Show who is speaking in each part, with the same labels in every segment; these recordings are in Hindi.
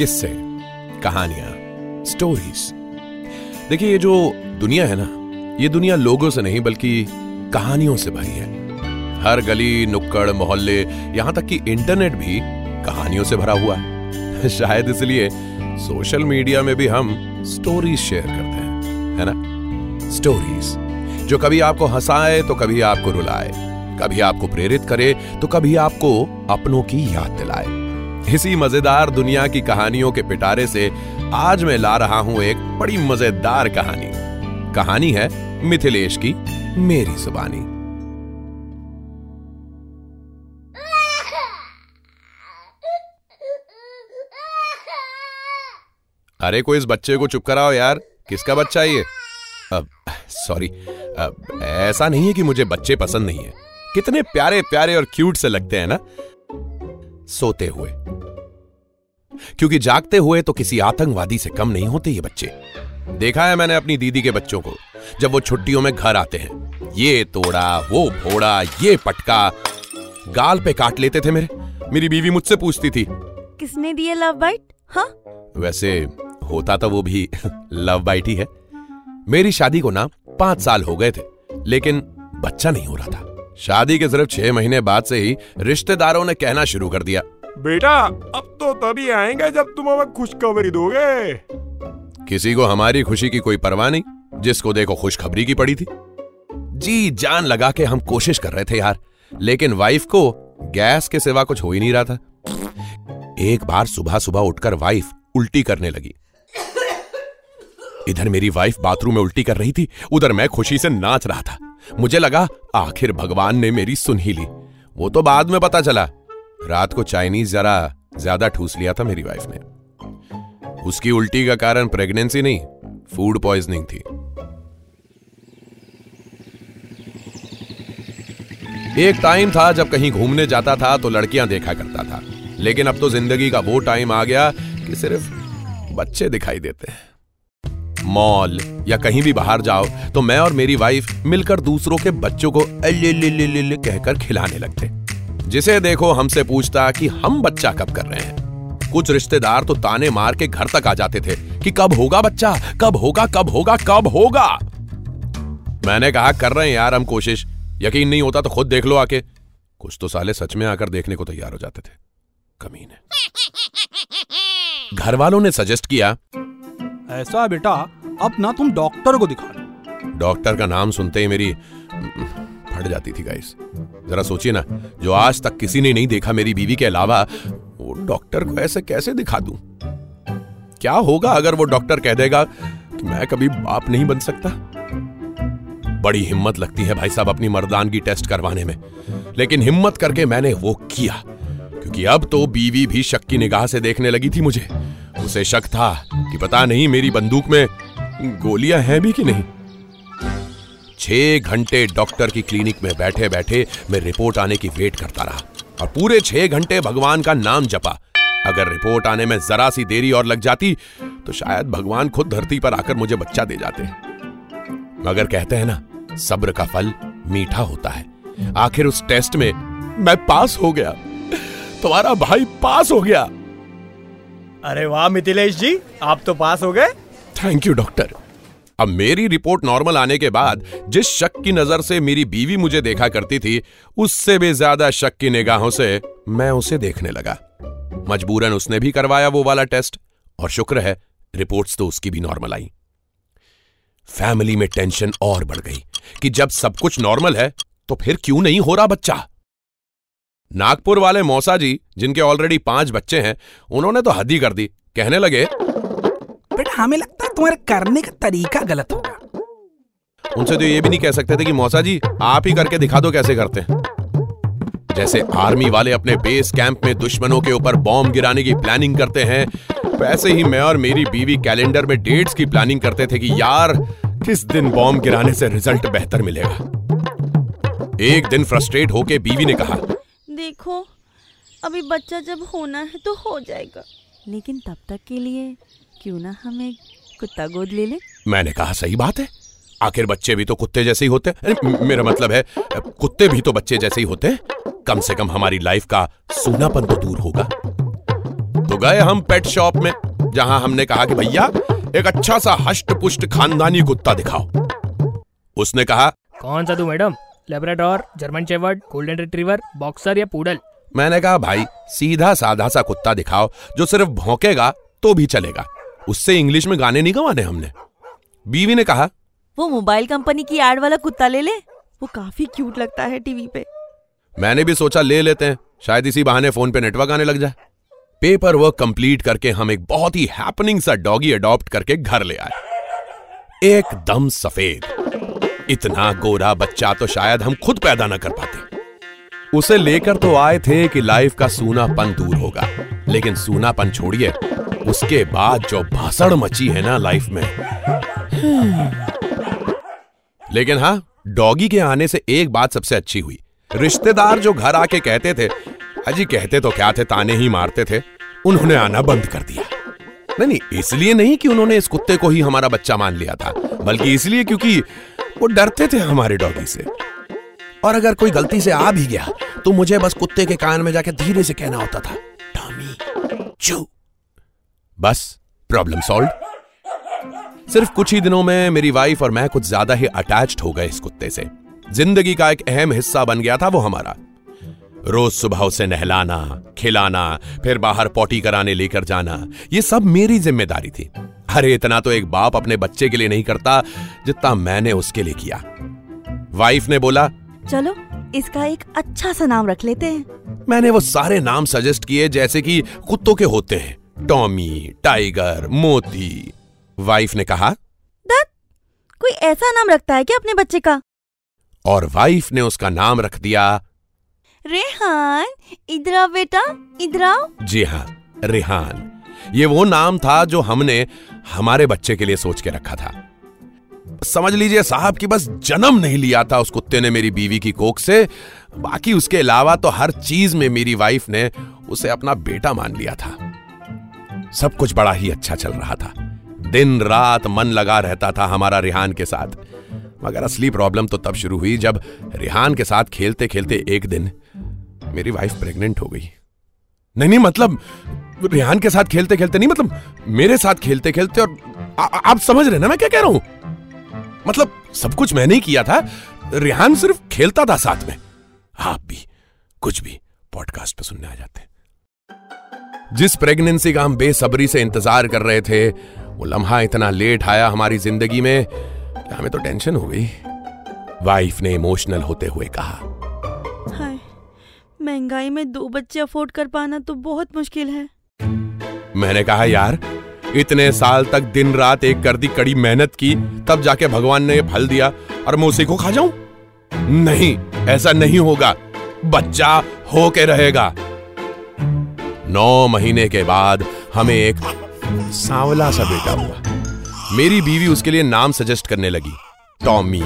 Speaker 1: किस्से, कहानियाँ स्टोरीज देखिए, ये जो दुनिया है ना, ये दुनिया लोगों से नहीं, बल्कि कहानियों से भरी है। हर गली, नुक्कड़, मोहल्ले, यहाँ तक कि इंटरनेट भी कहानियों से भरा हुआ है। शायद इसलिए सोशल मीडिया में भी हम स्टोरीज शेयर करते हैं, है ना? स्टोरीज जो कभी आपको हंसाए तो कभी आपको रुलाए। कभी आपको प्रेरित करे तो कभी आपको अपनों की याद दिलाए। इसी मज़ेदार दुनिया की कहानियों के पिटारे से आज मैं ला रहा हूँ एक बड़ी मज़ेदार कहानी। कहानी है मिथिलेश की मेरी जुबानी। अरे कोई इस बच्चे को चुप कराओ यार। किसका बच्चा ये? सॉरी ऐसा नहीं है कि मुझे बच्चे पसंद नहीं है। कितने प्यारे प्यारे और क्यूट से लगते हैं ना। सोते हुए। क्योंकि जागते हुए तो किसी आतंकवादी से कम नहीं होते ये बच्चे। देखा है मैंने अपनी दीदी के बच्चों को जब वो छुट्टियों में घर आते हैं। ये तोड़ा वो फोड़ा ये पटका गाल पे काट लेते थे मेरे। मेरी बीवी मुझसे पूछती थी।
Speaker 2: किसने दिए लव बाइट हाँ?
Speaker 1: वैसे होता तो वो भी लव बाइट ही है। मेरी शादी को ना पाँच साल हो गए थे लेकिन बच्चा नहीं हो रहा था। शादी के सिर्फ़ छह महीने बाद से ही रिश्तेदारों ने कहना शुरू कर दिया।
Speaker 3: बेटा अब तो तभी आएँगे जब तुम हमें खुशखबरी दोगे।
Speaker 1: किसी को हमारी खुशी की कोई परवाह नहीं जिसको देखो खुशखबरी की पड़ी थी। जी जान लगा के हम कोशिश कर रहे थे यार लेकिन वाइफ को गैस के सिवा कुछ हो ही नहीं रहा था। एक बार सुबह सुबह उठकर वाइफ उल्टी करने लगी। इधर मेरी वाइफ बाथरूम में उल्टी कर रही थी उधर मैं खुशी से नाच रहा था। मुझे लगा, आखिर भगवान ने मेरी सुन ही ली। वो तो बाद में पता चला। रात को चाइनीज़ जरा ज़्यादा ठूस लिया था मेरी वाइफ ने। उसकी उल्टी का कारण प्रेगनेंसी नहीं फ़ूड पॉइजनिंग थी। एक टाइम था जब कहीं घूमने जाता था तो लड़कियाँ देखा करता था। लेकिन अब तो ज़िंदगी का वो टाइम आ गया कि सिर्फ़ बच्चे दिखाई देते हैं। मॉल या कहीं भी बाहर जाओ तो मैं और मेरी वाइफ मिलकर दूसरों के बच्चों को अल्ले कहकर खिलाने लगते। जिसे देखो हमसे पूछता कि हम बच्चा कब कर रहे हैं? कुछ रिश्तेदार तो ताने मार के घर तक आ जाते थे कि कब होगा बच्चा कब होगा कब होगा कब होगा? मैंने कहा कर रहे हैं यार हम कोशिश। यकीन नहीं होता तो खुद देख लो आके। कुछ तो साले सच में आकर देखने को तैयार हो जाते थे। कमीने। घर वालों ने सजेस्ट किया
Speaker 4: ऐसा बेटा, अब ना तुम डॉक्टर को दिखा लो।
Speaker 1: डॉक्टर का नाम सुनते ही मेरी फट जाती थी गाइस जरा सोचिए ना, जो आज तक किसी ने नहीं देखा मेरी बीवी के अलावा, वो डॉक्टर को ऐसे कैसे दिखा दूँ? क्या होगा अगर वो डॉक्टर कह देगा कि मैं कभी बाप नहीं बन सकता? बड़ी हिम्मत लगती है भाई साहब अपनी मर्दानगी टेस्ट करवाने में। लेकिन हिम्मत करके मैंने वो किया, क्योंकि अब तो बीवी भी शक की निगाह से देखने लगी थी मुझे। उसे शक था कि पता नहीं मेरी बंदूक में गोलियाँ हैं भी कि नहीं। छह घंटे डॉक्टर की क्लिनिक में बैठे बैठे मैं रिपोर्ट आने की वेट करता रहा और पूरे छह घंटे भगवान का नाम जपा। अगर रिपोर्ट आने में जरा सी देरी और लग जाती तो शायद भगवान खुद धरती पर आकर मुझे बच्चा दे जाते। मगर कहते हैं ना, सब्र का फल मीठा होता है। आखिर उस टेस्ट में मैं पास हो गया। तुम्हारा भाई पास हो गया।
Speaker 5: अरे वाह, मिथिलेश जी, आप तो पास हो गए।
Speaker 1: थैंक यू डॉक्टर अब मेरी रिपोर्ट नॉर्मल आने के बाद, जिस शक की नज़र से मेरी बीवी मुझे देखा करती थी, उससे भी ज़्यादा शक की निगाहों से मैं उसे देखने लगा। मजबूरन उसने भी करवाया वो वाला टेस्ट और शुक्र है रिपोर्ट्स तो उसकी भी नॉर्मल आई। फैमिली में टेंशन और बढ़ गई, कि जब सब कुछ नॉर्मल है तो फिर क्यों नहीं हो रहा बच्चा? नागपुर वाले मौसा जी जिनके ऑलरेडी पाँच बच्चे हैं उन्होंने तो हद ही कर दी। कहने लगे
Speaker 4: बेटा हमें लगता है तुम्हारे करने का तरीका गलत होगा।
Speaker 1: उनसे तो ये भी नहीं कह सकते थे कि मौसा जी आप ही करके दिखा दो कैसे करते हैं। जैसे आर्मी वाले अपने बेस कैंप में दुश्मनों के ऊपर बॉम्ब गिराने की प्लानिंग करते हैं वैसे ही मैं और मेरी बीवी कैलेंडर में डेट्स की प्लानिंग करते थे कि यार किस दिन बॉम्ब गिराने से रिज़ल्ट बेहतर मिलेगा। एक दिन फ्रस्ट्रेट होके बीवी ने कहा
Speaker 2: देखो अभी बच्चा जब होना है तो हो जाएगा। लेकिन तब तक के लिए क्यों ना हम एक कुत्ता गोद ले लें?
Speaker 1: मैंने कहा सही बात है। आखिर बच्चे भी तो कुत्ते जैसे ही होते हैं। मेरा मतलब है कुत्ते भी तो बच्चे जैसे ही होते हैं। कम से कम हमारी लाइफ का सूनापन तो दूर होगा। तो गए हम पेट शॉप में जहाँ हमने कहा कि भैया एक अच्छा सा हष्ट पुष्ट खानदानी कुत्ता दिखाओ। उसने कहा
Speaker 6: कौन सा तू madam? Labrador German shepherd golden retriever boxer या पूडल
Speaker 1: मैंने कहा भाई सीधा साधा सा कुत्ता दिखाओ जो सिर्फ़ भौंकेगा तो भी चलेगा। उससे इंग्लिश में गाने नहीं गवाने हमने। बीवी ने कहा
Speaker 2: वो मोबाइल कंपनी की एड वाला कुत्ता ले ले। वो काफ़ी क्यूट लगता है टीवी पे।
Speaker 1: मैंने भी सोचा ले लेते हैं शायद इसी बहाने फ़ोन पे नेटवर्क आने लग जाए। पेपर वर्क कंप्लीट करके हम एक बहुत ही हैपनिंग सा डॉगी अडॉप्ट करके घर ले आए। एकदम सफ़ेद। इतना गोरा बच्चा तो शायद हम खुद पैदा ना कर पाते। उसे लेकर तो आए थे कि लाइफ का सूनापन दूर होगा, लेकिन सूनापन छोड़िए, उसके बाद जो भाषण मची है ना लाइफ में। लेकिन हाँ डॉगी के आने से एक बात सबसे अच्छी हुई। रिश्तेदार जो घर आके कहते थे, अजी कहते तो क्या थे, ताने ही मारते थे, उन्होंने आना बंद कर दिया। नहीं इसलिए नहीं कि उन्होंने इस कुत्ते को ही हमारा बच्चा मान लिया था, बल्कि इसलिए क्योंकि वो डरते थे हमारे डॉगी से। और अगर कोई गलती से आ भी गया तो मुझे बस कुत्ते के कान में जाके धीरे से कहना होता था, टॉमी, चू। बस प्रॉब्लम सॉल्व सिर्फ़ कुछ ही दिनों में मेरी वाइफ और मैं कुछ ज़्यादा ही अटैच्ड हो गए इस कुत्ते से। ज़िंदगी का एक अहम हिस्सा बन गया था वो हमारा। रोज सुबह उसे नहलाना, खिलाना, फिर बाहर पोटी कराने लेकर जाना, ये सब मेरी ज़िम्मेदारी थी। अरे इतना तो एक बाप अपने बच्चे के लिए नहीं करता जितना मैंने उसके लिए किया। वाइफ ने बोला
Speaker 2: चलो इसका एक अच्छा सा नाम रख लेते हैं।
Speaker 1: मैंने वो सारे नाम सजेस्ट किए जैसे कि कुत्तों के होते हैं टॉमी टाइगर मोती। वाइफ ने कहा
Speaker 2: कोई ऐसा नाम रखता है क्या अपने बच्चे का?
Speaker 1: और वाइफ ने उसका नाम रख दिया
Speaker 2: रेहान इधर आओ बेटा इधर आओ।
Speaker 1: जी हाँ रेहान। ये वो नाम था जो हमने हमारे बच्चे के लिए सोच के रखा था। समझ लीजिए साहब कि बस जन्म नहीं लिया था उस कुत्ते ने मेरी बीवी की कोख से। बाकी उसके अलावा तो हर चीज़ में मेरी वाइफ ने उसे अपना बेटा मान लिया था। सब कुछ बड़ा ही अच्छा चल रहा था। दिन रात मन लगा रहता था हमारा रिहान के साथ। मगर असली प्रॉब्लम तो तब शुरू हुई जब रिहान के साथ खेलते खेलते एक दिन मेरी वाइफ प्रेग्नेंट हो गई। नहीं नहीं मतलब रिहान के साथ खेलते खेलते नहीं मतलब मेरे साथ खेलते खेलते और आ, आप समझ रहे ना मैं क्या कह रहा हूँ? मतलब सब कुछ मैंने ही किया था रिहान सिर्फ़ खेलता था साथ में। आप भी कुछ भी पॉडकास्ट पे सुनने आ जाते जिस प्रेगनेंसी का हम बेसब्री से इंतज़ार कर रहे थे वो लम्हा इतना लेट आया हमारी ज़िंदगी में हमें तो टेंशन हो गई। वाइफ ने इमोशनल होते हुए कहा
Speaker 2: महँगाई में दो बच्चे अफोर्ड कर पाना तो बहुत मुश्किल है।
Speaker 1: मैंने कहा, यार, इतने साल तक दिन रात एक कर दी कड़ी मेहनत की, तब जाके भगवान ने ये फल दिया और मैं उसी को खा जाऊँ? नहीं, ऐसा नहीं होगा। बच्चा हो के रहेगा। नौ महीने के बाद हमें एक सांवला सा बेटा हुआ मेरी बीवी उसके लिए नाम सजेस्ट करने लगी, टॉमी,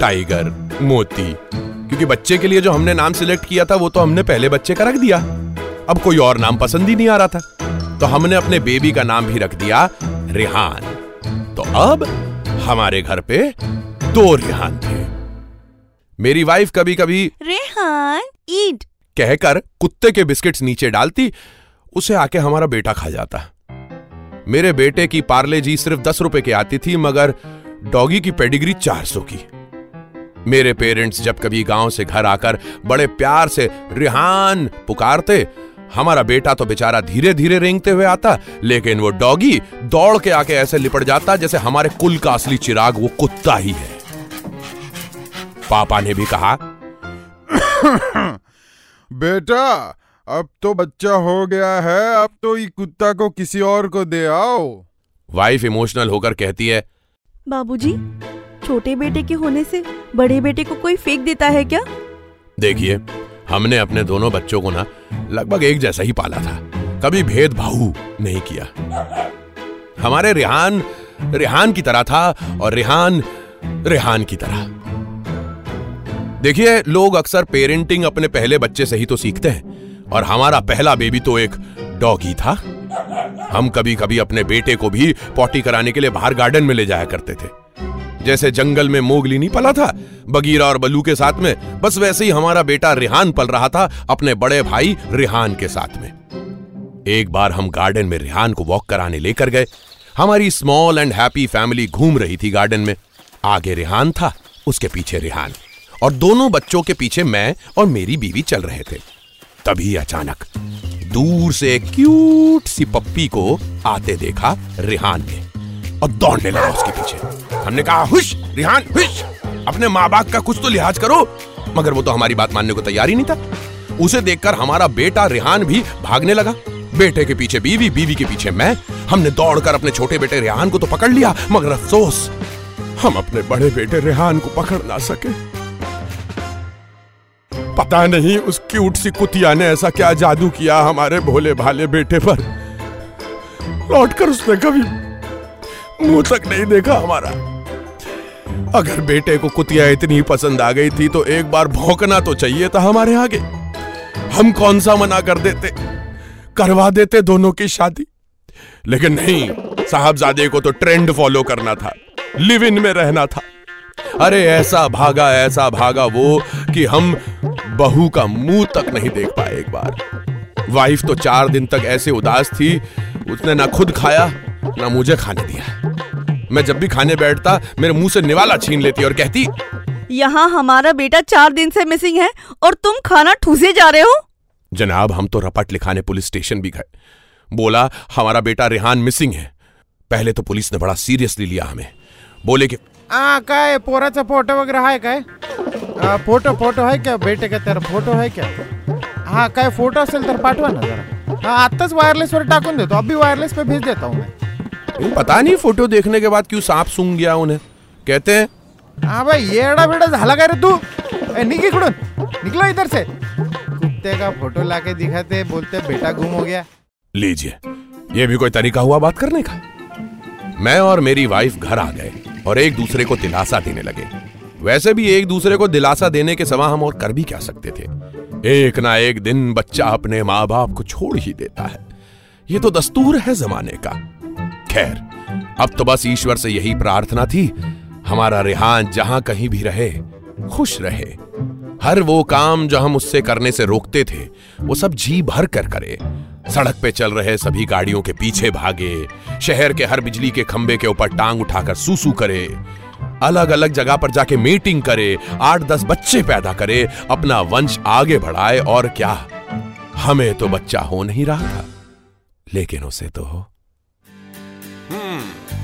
Speaker 1: टाइगर, मोती, क्योंकि बच्चे के लिए जो हमने नाम सिलेक्ट किया था, वो तो हमने पहले बच्चे का रख दिया। अब कोई और नाम पसंद ही नहीं आ रहा था। तो हमने अपने बेबी का नाम भी रख दिया रिहान। तो अब हमारे घर पे दो रिहान थे। मेरी वाइफ कभी कभी
Speaker 2: रेहान ईट।
Speaker 1: कहकर कुत्ते के बिस्किट्स नीचे डालती उसे आके हमारा बेटा खा जाता। मेरे बेटे की पार्ले जी सिर्फ़ दस रुपए की आती थी मगर डॉगी की पेडिग्री चार सौ की। मेरे पेरेंट्स जब कभी गाँव से घर आकर बड़े प्यार से रिहान पुकारते हमारा बेटा तो बेचारा धीरे धीरे रेंगते हुए आता लेकिन वो डॉगी दौड़ के आके ऐसे लिपट जाता जैसे हमारे कुल का असली चिराग वो कुत्ता ही है। पापा ने भी कहा
Speaker 3: बेटा अब तो बच्चा हो गया है अब तो ये कुत्ता को किसी और को दे आओ।
Speaker 1: वाइफ इमोशनल होकर कहती है
Speaker 2: बाबूजी छोटे बेटे के होने से बड़े बेटे को कोई फेंक देता है क्या?
Speaker 1: देखिए हमने अपने दोनों बच्चों को ना लगभग एक जैसा ही पाला था। कभी भेदभाव नहीं किया। हमारे रिहान रिहान की तरह था और रिहान रिहान की तरह। देखिए, लोग अक्सर पेरेंटिंग अपने पहले बच्चे से ही तो सीखते हैं, और हमारा पहला बेबी तो एक डॉगी था। हम कभी कभी अपने बेटे को भी पॉटी कराने के लिए बाहर गार्डन में ले जाया करते थे। जैसे जंगल में मोगली नहीं पला था। बगीरा और बलू के साथ में बस वैसे ही हमारा बेटा रिहान पल रहा था अपने बड़े भाई रिहान के साथ में। एक बार हम गार्डन में रिहान को वॉक कराने लेकर गए। हमारी स्मॉल एंड हैप्पी फैमिली घूम रही थी गार्डन में। आगे रिहान था, उसके पीछे रिहान। और दोनों बच्चों के पीछे मैं और मेरी बीवी चल रहे थे। तभी अचानक दूर से क्यूट सी पप्पी को आते देखा रिहान ने। और दौड़ने लगा उसके पीछे। हमने कहा, हुश, रिहान, हुश। अपने माँ बाप का कुछ तो लिहाज करो, मगर वो तो हमारी बात मानने को तैयार ही नहीं था। उसे देखकर हमारा बेटा रिहान भी भागने लगा। बेटे के पीछे बीवी बीवी के पीछे मैं। हमने दौड़कर अपने छोटे बेटे रेहान को तो पकड़ लिया, मगर अफसोस, हम अपने बड़े बेटे रेहान को पकड़ ना सके। पता नहीं उस क्यूट सी कुतिया ने ऐसा क्या जादू किया हमारे भोले भाले बेटे पर। लौटकर उसने कभी मुँह तक नहीं देखा हमारा। अगर बेटे को कुतिया इतनी पसंद आ गई थी तो एक बार भौंकना तो चाहिए था हमारे आगे। हम कौन सा मना कर देते, करवा देते दोनों की शादी। लेकिन नहीं, साहबजादे को तो ट्रेंड फॉलो करना था लिव इन में रहना था। अरे ऐसा भागा ऐसा भागा वो कि हम बहू का मुँह तक नहीं देख पाए एक बार। वाइफ तो चार दिन तक ऐसे उदास थी, उसने ना खुद खाया ना मुझे खाने दिया मैं जब भी खाने बैठता मेरे मुँह से निवाला छीन लेती और कहती
Speaker 2: यहाँ हमारा बेटा चार दिन से मिसिंग है और तुम खाना ठूसे जा रहे हो।
Speaker 1: जनाब हम तो रपट लिखाने पुलिस स्टेशन भी गए। बोला हमारा बेटा रेहान मिसिंग है। पहले तो पुलिस ने बड़ा सीरियसली लिया हमें। बोले कि
Speaker 3: आ काय पोराचा फ़ोटो वगैरे आहे काय? आ, फ़ोटो फ़ोटो आहे क्या बेटे का तेरा फ़ोटो आहे क्या हा काय फ़ोटो असेल तर पाठवा ना जरा. हा आत्ताच वायरलेसवर टाकून देतो. अभी वायरलेस पे भेज देता हूँ मैं.
Speaker 1: पता नहीं फ़ोटो देखने के बाद क्यों सांप सूंघ गया उन्हें? कहते हैं
Speaker 3: हा भाई येडा बेडा झाला काय रे तू। ए, निक इकडून निकलो इधर से। कुत्ते का फ़ोटो लाके दिखाते बोलते बेटा गुम हो गया।
Speaker 1: लीजिए ये भी कोई तरीका हुआ बात करने का? मैं और मेरी वाइफ घर आ गए और एक दूसरे को दिलासा देने लगे। वैसे भी एक दूसरे को दिलासा देने के समा हम और कर भी क्या सकते थे? एक ना एक दिन बच्चा अपने माँ बाप को छोड़ ही देता है। ये तो दस्तूर है जमाने का। खैर, अब तो बस ईश्वर से यही प्रार्थना थी। हमारा रिहान जहाँ कहीं भी रहे, खुश रहे। हर वो काम जो हम उससे करने से रोकते थे, वो सब जी भर कर करे। सड़क पे चल रहे सभी गाड़ियों के पीछे भागे, शहर के हर बिजली के खंबे के ऊपर टांग उठाकर सूसू करे। अलग अलग जगह पर जाके मीटिंग करे आठ दस बच्चे पैदा करे, अपना वंश आगे बढ़ाए, और क्या? हमें तो बच्चा हो नहीं रहा था, लेकिन उसे तो हो।